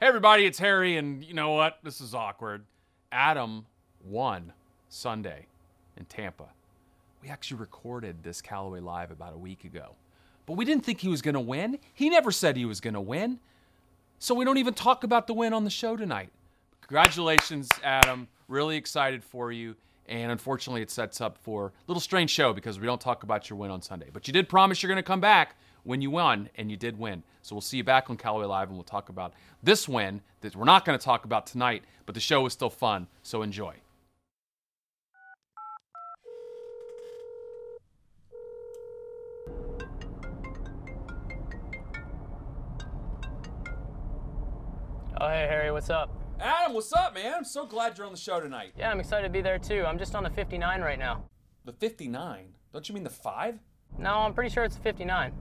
Hey, everybody, it's Harry, and you know what? This is awkward. Adam won Sunday in Tampa. We actually recorded this Callaway Live about a week ago, but we didn't think he was going to win. He never said he was going to win. So we don't even talk about the win on the show tonight. Congratulations, Adam. Really excited for you. And unfortunately, it sets up for a little strange show because we don't talk about your win on Sunday. But you did promise you're going to come back when you won, and you did win. So we'll see you back on Callaway Live, and we'll talk about this win that we're not going to talk about tonight, but the show was still fun. So enjoy. Oh, hey, Harry, what's up? Adam, what's up, man? I'm so glad you're on the show tonight. Yeah, I'm excited to be there too. I'm just on the 59 right now. The 59? Don't you mean the 5? No, I'm pretty sure it's the 59.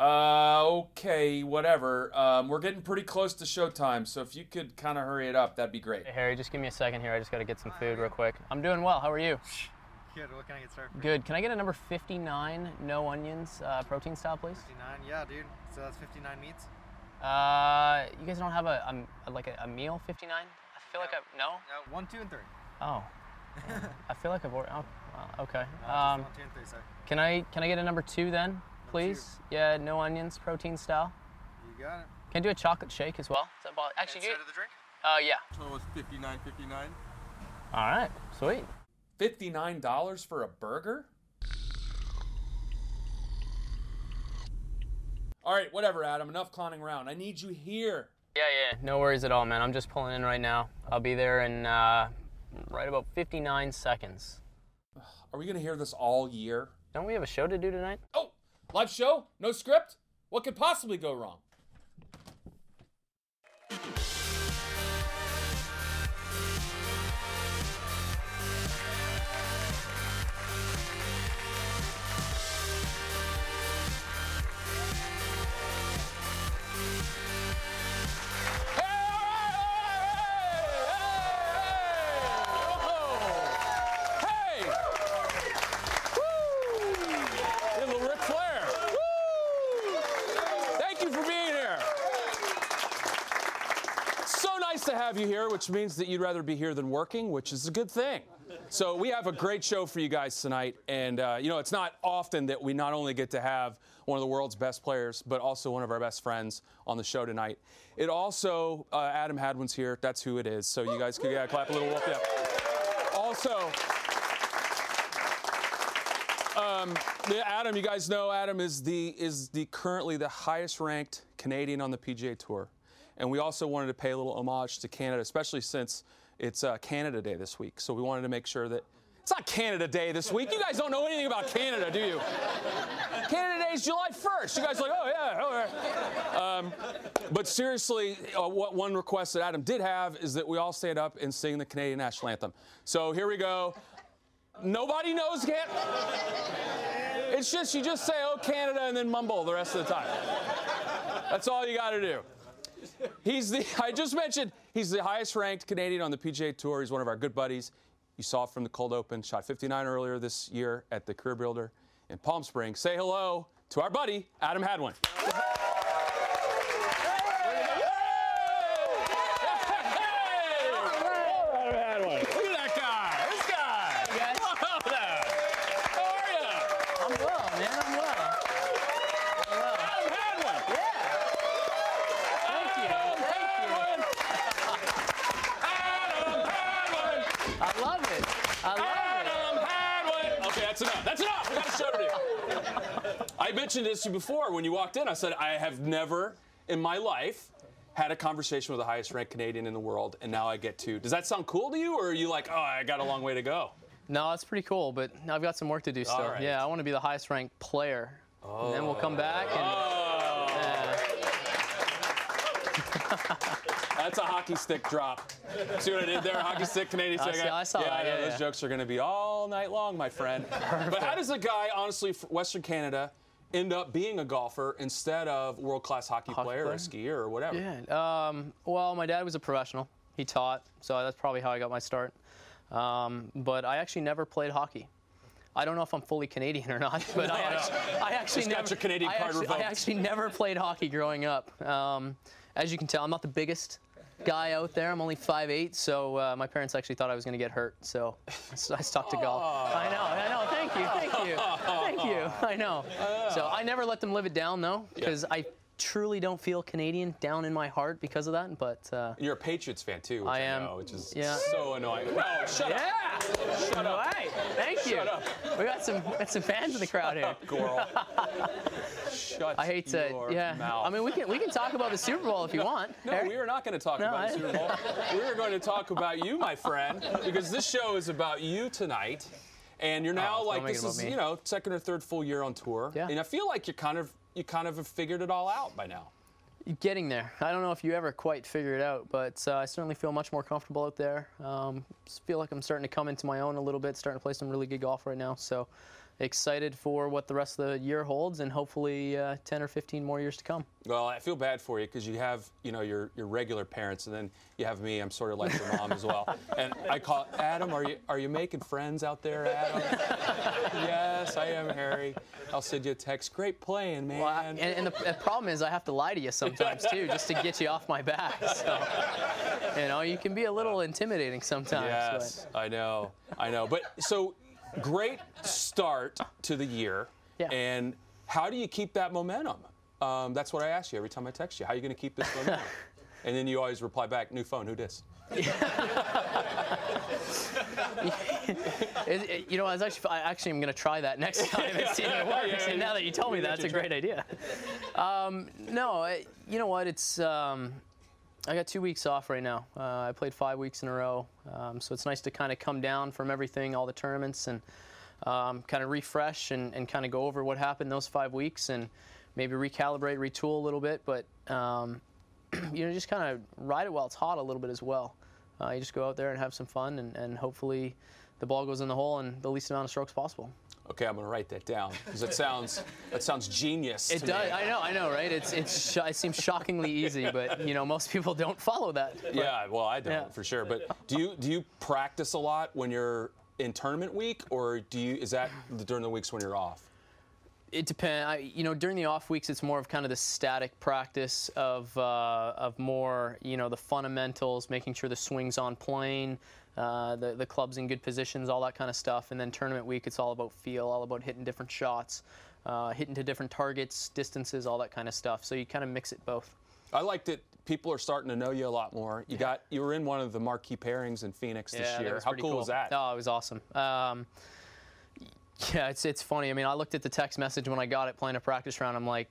Uh, okay, whatever. Um, we're getting pretty close to showtime, so if you could kind of hurry it up, that'd be great. Hey, Harry, just give me a second here. I just got to get some food real quick. I'm doing well. How are you? Good. What can I get started? for? Good. Can I get a number 59, no onions, uh, protein style, please? 59. Yeah, dude. So that's 59 meats. Uh, you guys don't have a, um, a like a, a meal 59? I feel like I no. No, one, two, and three. Oh, I feel like I've ordered. Oh, okay. No, Um, one, two, and three, sir. can I can I get a number two then, please? Yeah, no onions, protein style. You got it. Can I do a chocolate shake as well? Is that about, actually, Instead do of the drink? uh, yeah. Total was 59.59. All right, sweet. $59 for a burger? All right, whatever, Adam. Enough clowning around. I need you here. Yeah, yeah. No worries at all, man. I'm just pulling in right now. I'll be there in uh, right about 59 seconds. Are we going to hear this all year? Don't we have a show to do tonight? Oh, live show? No script? What could possibly go wrong? Which means that you'd rather be here than working, which is a good thing. So we have a great show for you guys tonight, and uh, you know it's not often that we not only get to have one of the world's best players, but also one of our best friends on the show tonight. It also uh, Adam Hadwin's here. That's who it is. So you guys could yeah, clap a little. Yeah. Also, um, Adam, you guys know Adam is the is the currently the highest ranked Canadian on the PGA Tour, and we also wanted to pay a little homage to Canada, especially since it's uh, Canada Day this week. So we wanted to make sure that it's not Canada Day this week. You guys don't know anything about Canada, do you? Canada Day is July 1st. You guys are like, oh yeah, all right. Um, but seriously, uh, what one request that Adam did have is that we all stand up and sing the Canadian national anthem. So here we go. Nobody knows can It's just you just say, "Oh Canada," and then mumble the rest of the time. That's all you got to do. He's the I just mentioned he's the highest ranked Canadian on the PGA Tour. He's one of our good buddies. You saw from the Cold Open. Shot 59 earlier this year at the Career Builder in Palm Springs. Say hello to our buddy Adam Hadwin. Look at that guy. This guy. Hello there. How are you? I'm well, man. I'm well. I'm well. Adam Hadwin. Thank you. Adam Hadwin. I love it. I love it. Adam Hadwin. Okay, that's enough. That's enough. We got a show to do. I mentioned this to you before when you walked in. I said I have never in my life had a conversation with the highest ranked Canadian in the world, and now I get to. Does that sound cool to you, or are you like, oh, I got a long way to go? No, it's pretty cool, but now I've got some work to do still. right. Yeah, I want to be the highest ranked player. And then we'll come back and. Oh, uh, that's a hockey stick drop. See what I did there? Hockey stick, Canadian I stick. see- I saw yeah, that, I know, yeah, those jokes are going to be all night long, my friend. But how does a guy, honestly, from Western Canada, end up being a golfer instead of world class hockey, Hockey player, or a skier or whatever? Yeah. Um, well, my dad was a professional. He taught, so that's probably how I got my start. Um, but I actually never played hockey. I don't know if I'm fully Canadian or not, but I actually, I actually never, Canadian I card actually, I actually never played hockey growing up. Um, as you can tell, I'm not the biggest guy out there. I'm only 5'8", so uh, my parents actually thought I was going to get hurt, so I stuck to golf. I know, I know. Thank you, thank you, thank you. I know. So I never let them live it down though, because I truly don't feel Canadian down in my heart because of that. But uh, You're a Patriots fan too, which I, I am. know, which is Yeah. so annoying. No, shut up. Shut up. Right. Thank you. Shut up. We got some got some fans in the crowd here. Girl. Shut I hate to, yeah. mouth. I mean, we can we can talk about the Super Bowl if you want. No, Eric. we are not going to talk No, about I- the Super Bowl. we are going to talk about you, my friend, because this show is about you tonight. And you're oh, now Oh, like this is me. you know second or third full year on tour, Yeah. and I feel like you kind of you kind of have figured it all out by now. Getting there. I don't know if you ever quite figure it out, but uh, I certainly feel much more comfortable out there. Um, feel like I'm starting to come into my own a little bit, starting to play some really good golf right now. So excited for what the rest of the year holds and hopefully uh, 10 or 15 more years to come. Well, I feel bad for you because you have, you know, your your regular parents, and then you have me. I'm sort of like your mom as well. And I call Adam. Are you are you making friends out there, Adam? yes, I am, Harry. I'll send you a text. Great playing, man. Well, I- and, and the, the problem is I have to lie to you sometimes too, just to get you off my back. So, you know, you can be a little intimidating sometimes. Yes, I know, I know. But so great start to the year. Yeah. And how do you keep that momentum? Um, that's what I ask you every time I text you. How are you going to keep this momentum? and then you always reply back, "New phone, who dis?" It- you know, I was actually, I actually am going to try that next time and see if it works. yeah, and now that you told me that, it's a great idea. Um, no, I, you know what? It's um, I got two weeks off right now. Uh, I played five weeks in a row, um, so it's nice to kind of come down from everything, all the tournaments, and um, kind of refresh and, and kind of go over what happened those five weeks and maybe recalibrate, retool a little bit, but um, you know, just kind of ride it while it's hot a little bit as well. Uh, you just go out there and have some fun, and, and hopefully the ball goes in the hole in the least amount of strokes possible. Okay, I'm going to write that down because it sounds that sounds genius. It does. Me. I know. I know. Right? It's it's it seems shockingly easy, but you know most people don't follow that. Yeah, well, I don't Yeah. for sure. But do you do you practice a lot when you're in tournament week, or do you is that during the weeks when you're off? It depends. I, you know, during the off weeks, it's more of kind of the static practice of uh, of more, you know, the fundamentals, making sure the swing's on plane, uh, the the club's in good positions, all that kind of stuff. And then tournament week, it's all about feel, all about hitting different shots, uh, hitting to different targets, distances, all that kind of stuff. So you kind of mix it both. I like that people are starting to know you a lot more. You got you were in one of the marquee pairings in Phoenix this Yeah, year. How pretty cool, was that? Oh, it was awesome. Um, yeah, it's it's funny. I mean, I looked at the text message when I got it playing a practice round. I'm like,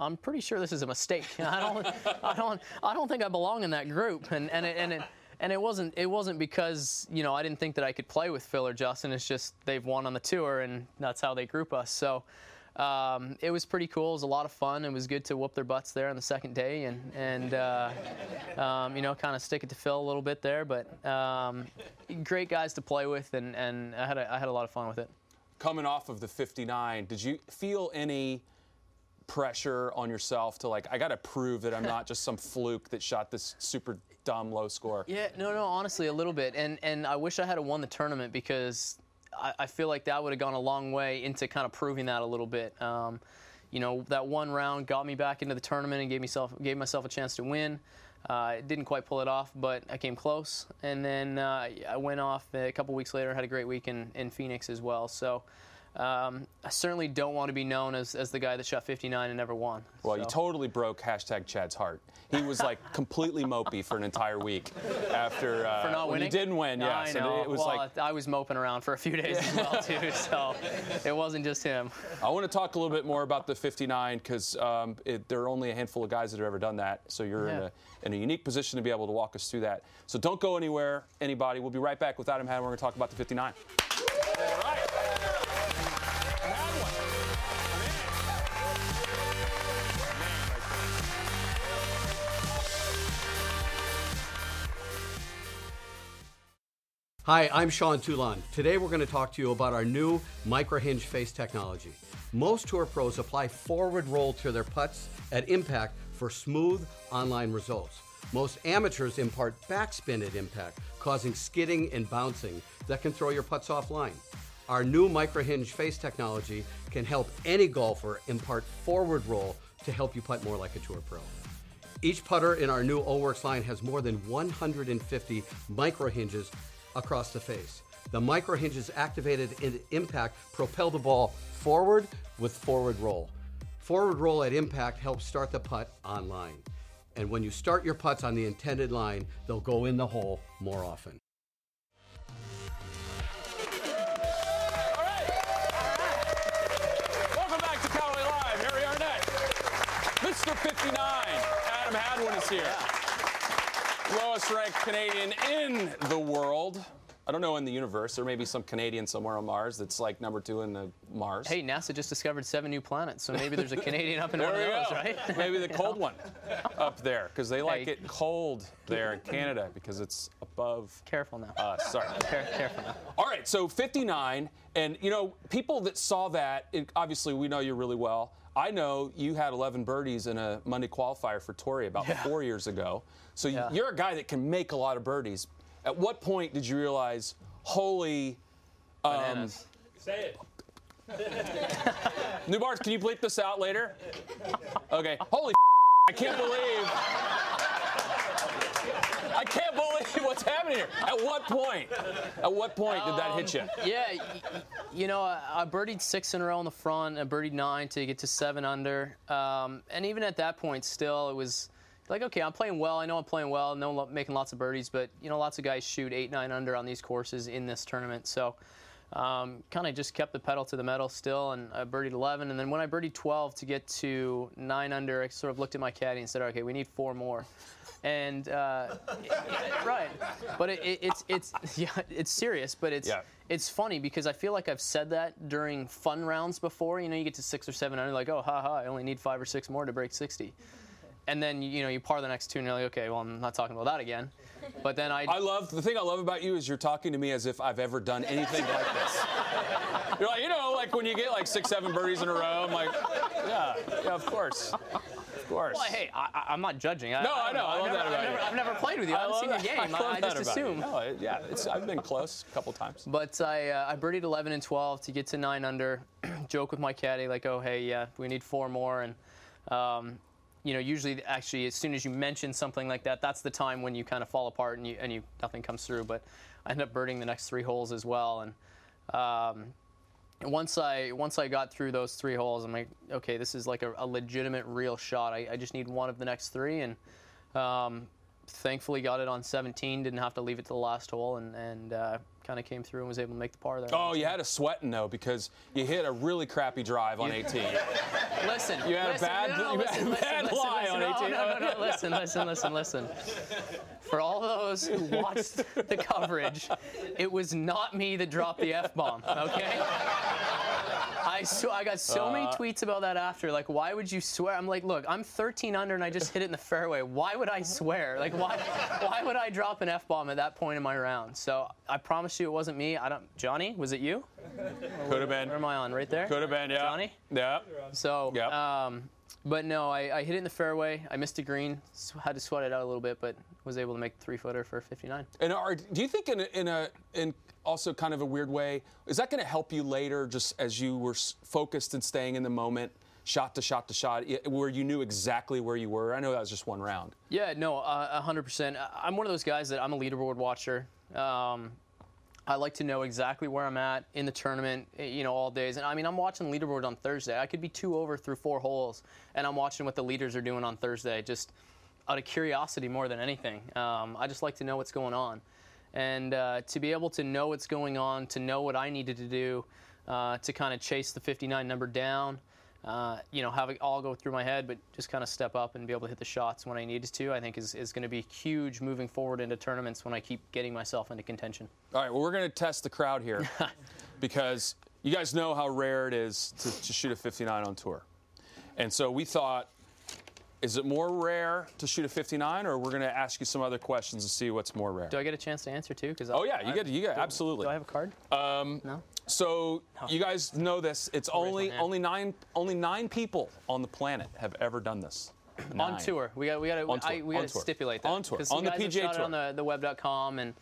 I'm pretty sure this is a mistake. I don't, I don't, I don't think I belong in that group. And and it, and it, and it wasn't it wasn't because you know I didn't think that I could play with Phil or Justin. It's just they've won on the tour, and that's how they group us. So. Um, it was pretty cool. It was a lot of fun. It was good to whoop their butts there on the second day, and and uh, um, you know, kind of stick it to Phil a little bit there. But um, great guys to play with, and, and I had a, I had a lot of fun with it. Coming off of the 59, did you feel any pressure on yourself to like I got to prove that I'm not just some fluke that shot this super dumb low score? Yeah, no, no, honestly, a little bit, and and I wish I had won the tournament because I, I feel like that would have gone a long way into kind of proving that a little bit. Um, you know, that one round got me back into the tournament and gave myself gave myself a chance to win. Uh, didn't quite pull it off, but I came close. And then uh, I went off a couple weeks later, had a great week in, in Phoenix as well. So um, I certainly don't want to be known as, as the guy that shot 59 and never won. Well, you totally broke hashtag Chad's heart. He was like completely mopey for an entire week after uh, for not winning. you didn't win. Yes, know. and it was well, like I was moping around for a few days as well too, so it wasn't just him. I want to talk a little bit more about the 59 because um, there are only a handful of guys that have ever done that. So you're in, a, in a unique position to be able to walk us through that. So don't go anywhere, anybody. We'll be right back with Adam Hadwin. We're going to talk about the 59. Hi, I'm Sean Toulon. Today we're going to talk to you about our new micro hinge face technology. Most tour pros apply forward roll to their putts at impact for smooth online results. Most amateurs impart backspin at impact, causing skidding and bouncing that can throw your putts offline. Our new micro hinge face technology can help any golfer impart forward roll to help you putt more like a tour pro. Each putter in our new O-Works line has more than 150 micro hinges across the face. The micro hinges activated in impact propel the ball forward with forward roll. Forward roll at impact helps start the putt on line. And when you start your putts on the intended line, they'll go in the hole more often. Mr. 59. Adam Hadwin is here. Lowest ranked Canadian in the world. I don't know in the universe. There may be some Canadian somewhere on Mars that's like number two in the Mars. Hey, NASA just discovered seven new planets, so maybe there's a Canadian up in one of those, go. right? Maybe the cold one up there because they like Hey. it cold there in Canada because it's above Careful now. us. Sorry. Care- careful now. All right, so 59, and you know, people that saw that, it, obviously we know you really well. I know you had 11 birdies in a Monday qualifier for Torrey about four years ago. So Yeah. you're a guy that can make a lot of birdies. At what point did you realize, holy, um, Say it. New Bars, can you bleep this out later? Okay, holy, I can't believe. I can't believe what's happening here. At what point? At what point did that hit you? Yeah, y- y- you know, I, I birdied six in a row in the front. I birdied nine to get to seven under. Um, and even at that point, still, it was like, okay, I'm playing well. I know I'm playing well. Lo- making lots of birdies, but you know, lots of guys shoot eight, nine under on these courses in this tournament. So, um, kind of just kept the pedal to the metal still, and I birdied 11. And then when I birdied 12 to get to nine under, I sort of looked at my caddy and said, okay, we need four more. And uh, right, but it, it, it's it's yeah, it's serious, but it's Yeah. it's funny because I feel like I've said that during fun rounds before. You know, you get to six or seven under, like, oh, ha ha, I only need five or six more to break 60. And then you know you par the next two, and you're like, okay, well, I'm not talking about that again. But then I, I love the thing I love about you is you're talking to me as if I've ever done anything like this. You're like, you know, like when you get like six, seven birdies in a row. I'm like, yeah, yeah, of course, of course. well, hey, I, I- I'm not judging. I, No, I don't know, I I've love never, that about I've never, you. I've never played with you. I, haven't seen that. your game. I, I, just assume. No, it- yeah, it's, I've been close a couple times. But I, uh, I birdied 11 and 12 to get to nine under. Joke with my caddy like, oh hey, yeah, we need four more. And um, you know, usually actually as soon as you mention something like that, that's the time when you kind of fall apart and you and you nothing comes through. But I ended up birding the next three holes as well. And um, once I once I got through those three holes, I'm like, okay, this is like a, a legitimate, real shot. I, I just need one of the next three, and um, thankfully got it on 17. Didn't have to leave it to the last hole, and and uh, kind of came through and was able to make the par there. Oh, you had a sweating though because you hit a really crappy drive on 18. Listen, You had a bad- no, no, you had listen, a listen, bad listen, lie listen, on no, 18. No, no, no, listen, listen, listen, listen. For all those who watched the coverage, it was not me that dropped the f bomb. Okay. I so I got so many Uh. tweets about that after. Like, why would you swear? I'm like, look, I'm 13 under and I just hit it in the fairway. Why would I swear? Like, why? Why would I drop an f bomb at that point in my round? So I promise you, it wasn't me. I don't. Johnny, was it you? Could have been. Where am I on? Right there. Could have been. Yeah. Johnny? Yeah. So, Yeah. um, but no, I, I hit it in the fairway. I missed a green. Had to sweat it out a little bit, but was able to make the three footer for 59. And are, do you think in a, in a in also kind of a weird way is that going to help you later, just as you were focused and staying in the moment, shot to shot to shot, where you knew exactly where you were? I know that was just one round. Yeah, no, uh, 100%. I- I'm one of those guys that I'm a leaderboard watcher. Um, I like to know exactly where I'm at in the tournament, eh, you know, all days. And I mean, I'm watching leaderboard on Thursday. I could be two over through four holes, and I'm watching what the leaders are doing on Thursday, just out of curiosity more than anything. Um, I just like to know what's going on. And uh, to be able to know what's going on, to know what I needed to do, uh, to kind of chase the 59 number down, uh, you know, have it all go through my head, but just kind of step up and be able to hit the shots when I needed to, I think is, is going to be huge moving forward into tournaments when I keep getting myself into contention. All right, well, we're going to test the crowd here because you guys know how rare it is to, to shoot a 59 on tour. And so we thought, is it more rare to shoot a 59, or we're going to ask you some other questions to see what's more rare? Do I get a chance to answer too? Because Oh yeah, you get you get absolutely. Do I have a card? Um, no. So you guys know this. It's only only nine only nine people on the planet have ever done this. On tour, we got we got to we got to stipulate that. On tour, on the PGA Tour. on the, the web.com and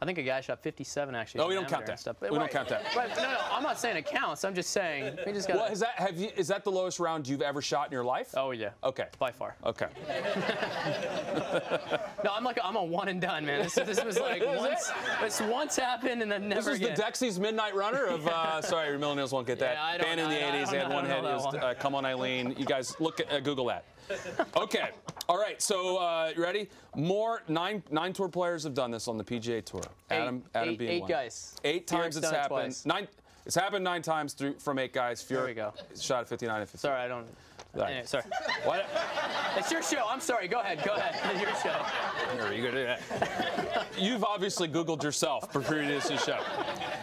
I think a guy shot 57 actually. Oh, we don't count that. Stuff. We don't count that. But no, no, I'm not saying it counts. I'm just saying we just got. Well, is that have you? Is that the lowest round you've ever shot in your life? Oh yeah. Okay. By far. Okay. No, I'm like I'm a one and done, man. This, this was like once. This once happened and then never This is the. Dexy's Midnight Runner of. Uh, sorry, your millennials won't get that. Yeah, I don't Band in the. I '80s, they had one hit. It was uh, "Come On Eileen." You guys look at uh, Google that. Okay. All right. So uh, you ready? More nine nine tour players have done this on the PGA Tour. Adam Adam eight- being eight one. guys. Eight Furyk's times it's done it happened. Nine. It's happened nine times through from eight guys. Furyk we go. Shot at 59 and 50. Sorry, I don't. Sorry. Anyway, sorry. What? It's your show. I'm sorry. Go ahead. Go ahead. It's your show. Are you gonna do that? You've obviously Googled yourself for previous show.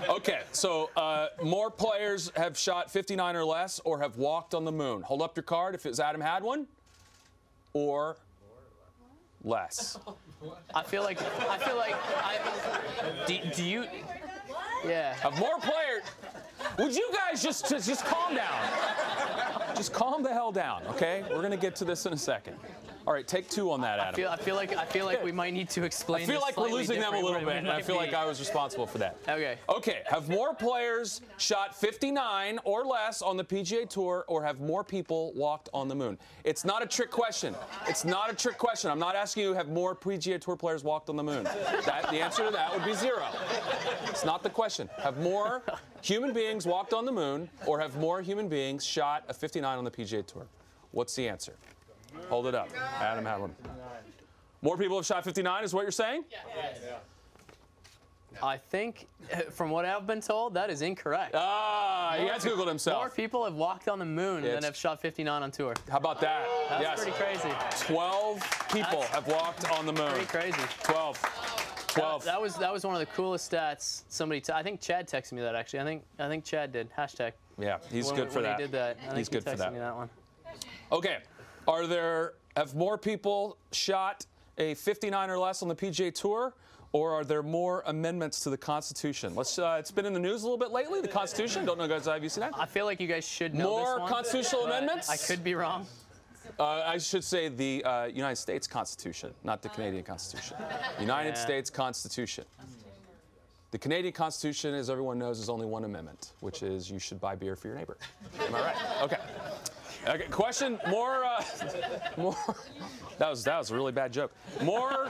Okay, so uh, more players have shot 59 or less or have walked on the moon. Hold up your card if it's Adam Hadwin, or less. I feel like I feel like I. Do, do you? Yeah. Have more players. Would you guys just, just just calm down? Just calm the hell down, okay? We're gonna get to this in a second. All right, take two on that, I Adam. feel, I feel like I feel like we might need to explain. I feel like we're losing them a little bit, and I feel like. I was responsible for that. Okay. Okay, have more players shot 59 or less on the PGA Tour, or have more people walked on the moon? It's not a trick question. It's not a trick question. I'm not asking you have more PGA Tour players walked on the moon. That, the answer to that would be zero. It's not the question. Have more human beings walked on the moon, or have more human beings shot a 59 on the PGA Tour? What's the answer? Hold it up. Adam Hadwin. More people have shot 59, is what you're saying? I think, from what I've been told, that is incorrect. Ah, he has Googled himself. More himself. people have walked on the moon It's- than have shot 59 on tour. How about that? That's yes. pretty crazy. 12 people That's have walked on the moon. Pretty crazy. 12. 12. That was that was one of the coolest stats. Somebody, t- I think Chad texted me that actually. I think I think Chad did. Hashtag. yeah, he's when, good for when that. He did that. I think He's he good for texted that. Me that one. Okay. Are there have more people shot a 59 or less on the PGA Tour? Or are there more amendments to the Constitution? Let's. Uh, it's been in the news a little bit lately. The Constitution. Don't know, guys. Have you seen that? I feel like you guys should know More this one. constitutional amendments? I could be wrong. Uh, I should say the uh, United States Constitution, not the Canadian Constitution. United Yeah. States Constitution. The Canadian Constitution, as everyone knows, is only one amendment, which is you should buy beer for your neighbor. Am I right? Okay. Okay. Question. More. Uh, more. That was that was a really bad joke. More.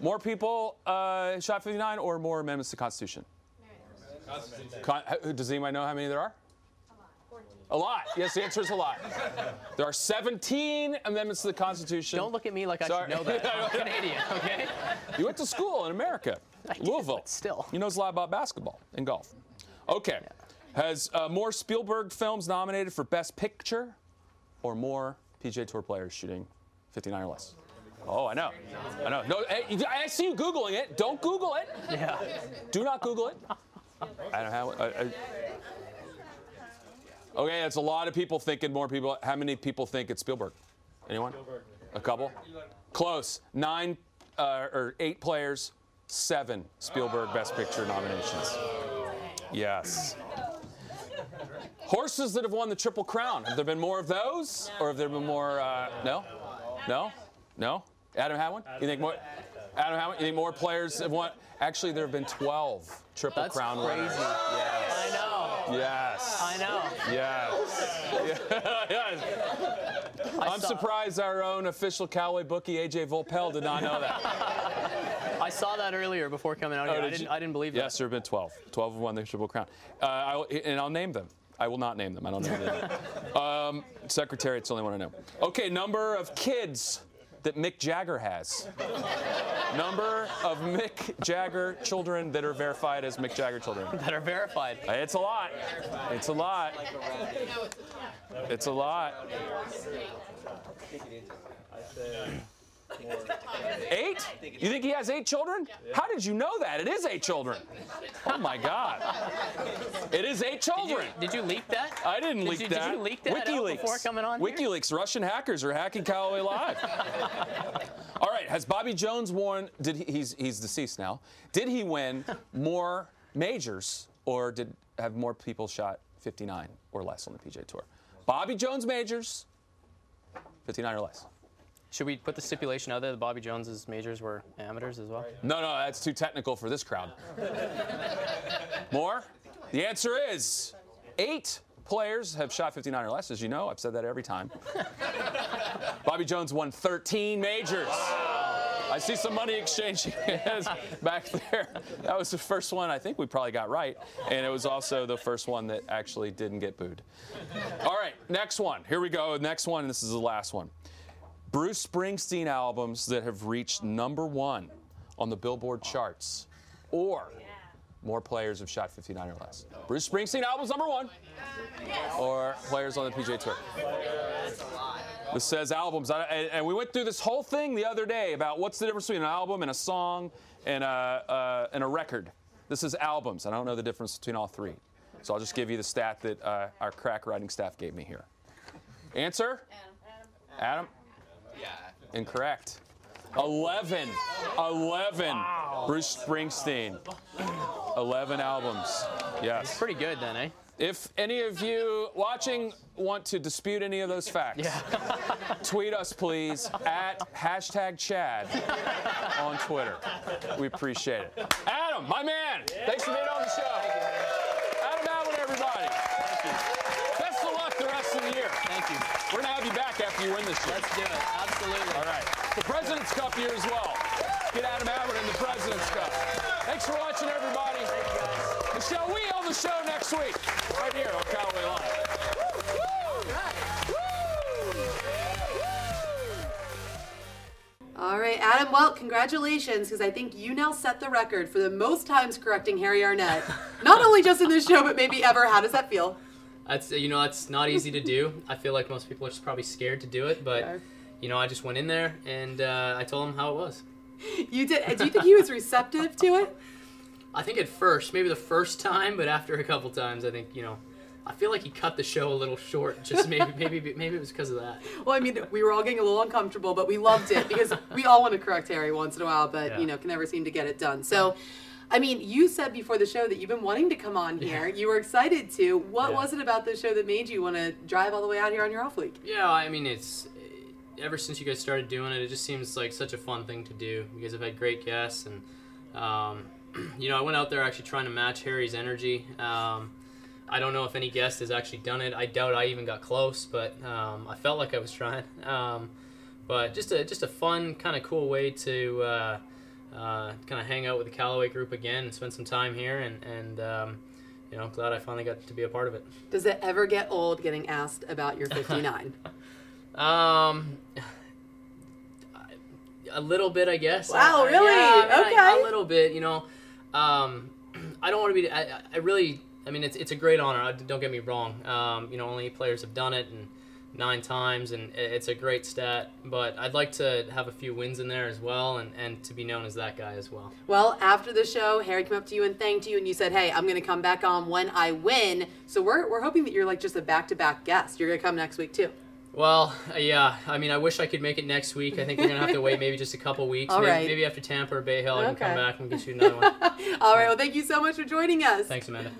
More people uh, shot 59, or more amendments to the Constitution. Con- does anybody know how many there are? A lot. A lot. Yes, the answer is a lot. There are 17 amendments to the Constitution. Don't look at me like I Sorry. should know that. I'm Canadian, okay? You went to school in America, did, Louisville. but still. He knows a lot about basketball and golf. Okay. Has uh, more Spielberg films nominated for Best Picture or more PGA Tour players shooting 59 or less? Oh, I know. I know. No, hey, I see you Googling it. Don't Google it. Yeah. Do not Google it. I don't have. I, I, okay, that's a lot of people thinking more people. How many people think it's Spielberg? Anyone? A couple? Close. Nine uh, or eight players, seven Spielberg Best Picture nominations. Yes. Horses that have won the Triple Crown. Have there been more of those? Or have there been more? Uh, no? No? No? Adam Hadwin? You think more? Adam Hadwin? You think more players have won? Actually, there have been 12 Triple Crown. That's Crown crazy. winners. I know. Yes. I know. Yes. yes. I I'm saw- surprised our own official Callaway bookie, AJ Volpel, did not know that. I saw that earlier before coming out here. Oh, I did didn't. I didn't believe Yes, that. Yes, there have been 12. 12 have won the Triple Crown. Uh, I and I'll name them. I will not name them. I don't know them. um, Secretariat's the only one I know. Okay, number of kids that Mick Jagger has. number of Mick Jagger children that are verified as Mick Jagger children. That are verified. It's a lot. It's a lot. It's a lot. Eight? You think he has eight children? How did you know that? It is eight children. Oh my God. It is eight Did you, children. did you leak that? I didn't Did leak you- that. did you leak that out WikiLeaks. before coming on here? WikiLeaks. Russian hackers are hacking Callaway Live. All right. Has Bobby Jones won? Did he, he's he's deceased now? Did he win more majors, or did have more people shot 59 or less on the PGA Tour? Bobby Jones majors, 59 or less. Should we put the stipulation out there that Bobby Jones's majors were amateurs as well? No, no, that's too technical for this crowd. More? The answer is eight players have shot 59 or less. As you know, I've said that every time. Bobby Jones won 13 majors. I see some money exchanging hands back there. That was the first one I think we probably got right. And it was also the first one that actually didn't get booed. All right, next one. Here we go. Next one, and this is the last one. Bruce Springsteen albums that have reached number one on the Billboard charts, or more players have shot 59 or less. Bruce Springsteen albums number one, or players on the PGA Tour. This says albums, and we went through this whole thing the other day about what's the difference between an album and a song and a, uh, and a record. This is albums. I don't know the difference between all three, so I'll just give you the stat that uh, our crack writing staff gave me here. Answer? Adam? Yeah. Incorrect. 11. 11. Bruce Springsteen. 11 albums. Yes. Pretty good then, eh? If any of you watching want to dispute any of those facts, tweet us please at hashtag Chad on Twitter. We appreciate it. Adam, my man, thanks for being on the show. Adam Allen, everybody. Best of luck the rest of the year. Thank you. We're gonna have you back after you win this year. Let's do it. Absolutely. All right. The President's Cup year as well. Get Adam Albert in the President's Cup. Thanks for watching, everybody. Thank Michelle, we on the show next week, right here on Callaway Live. All right, Adam. Well, congratulations, because I think you now set the record for the most times correcting Harry Arnett. Not only just in this show, but maybe ever. How does that feel? That's you know that's not easy to do. I feel like most people are just probably scared to do it, but Okay. you know I just went in there and uh, I told him how it was. You did. Do you think he was receptive to it? I think at first, maybe the first time, but after a couple times, I think you know, I feel like he cut the show a little short. Just maybe, maybe, maybe it was because of that. Well, I mean, we were all getting a little uncomfortable, but we loved it because we all want to correct Harry once in a while, but Yeah. you know, can never seem to get it done. So, I mean, you said before the show that you've been wanting to come on here. You were excited to. What Yeah. was it about the show that made you want to drive all the way out here on your off week? Yeah, I mean it's ever since you guys started doing it, it just seems like such a fun thing to do. You guys have had great guests, and um, you know I went out there actually trying to match Harry's energy. Um, I don't know if any guest has actually done it. I doubt I even got close, but um, I felt like I was trying. Um, but just a just a fun kind of cool way to uh, uh, kind of hang out with the Callaway group again and spend some time here, and and um, you know glad I finally got to be a part of it. Does it ever get old getting asked about your 59? Um, a little bit, I guess. Wow, I- really? yeah, I mean, Okay. a little bit, you know. Um, I don't want to be. I, I really. I mean, it's it's a great honor. Don't get me wrong. Um, you know, only players have done it, and nine times, and it's a great stat. But I'd like to have a few wins in there as well, and and to be known as that guy as well. Well, after the show, Harry came up to you and thanked you, and you said, "Hey, I'm going to come back on when I win." So we're, we're hoping that you're like just a back-to-back guest. You're going to come next week too. Well, yeah. I mean, I wish I could make it next week. I think we're gonna have to wait maybe just a couple weeks. All maybe, right. maybe after Tampa or Bay Hill, I can Okay. come back and get you another one. All right. Well, thank you so much for joining us. Thanks, Amanda.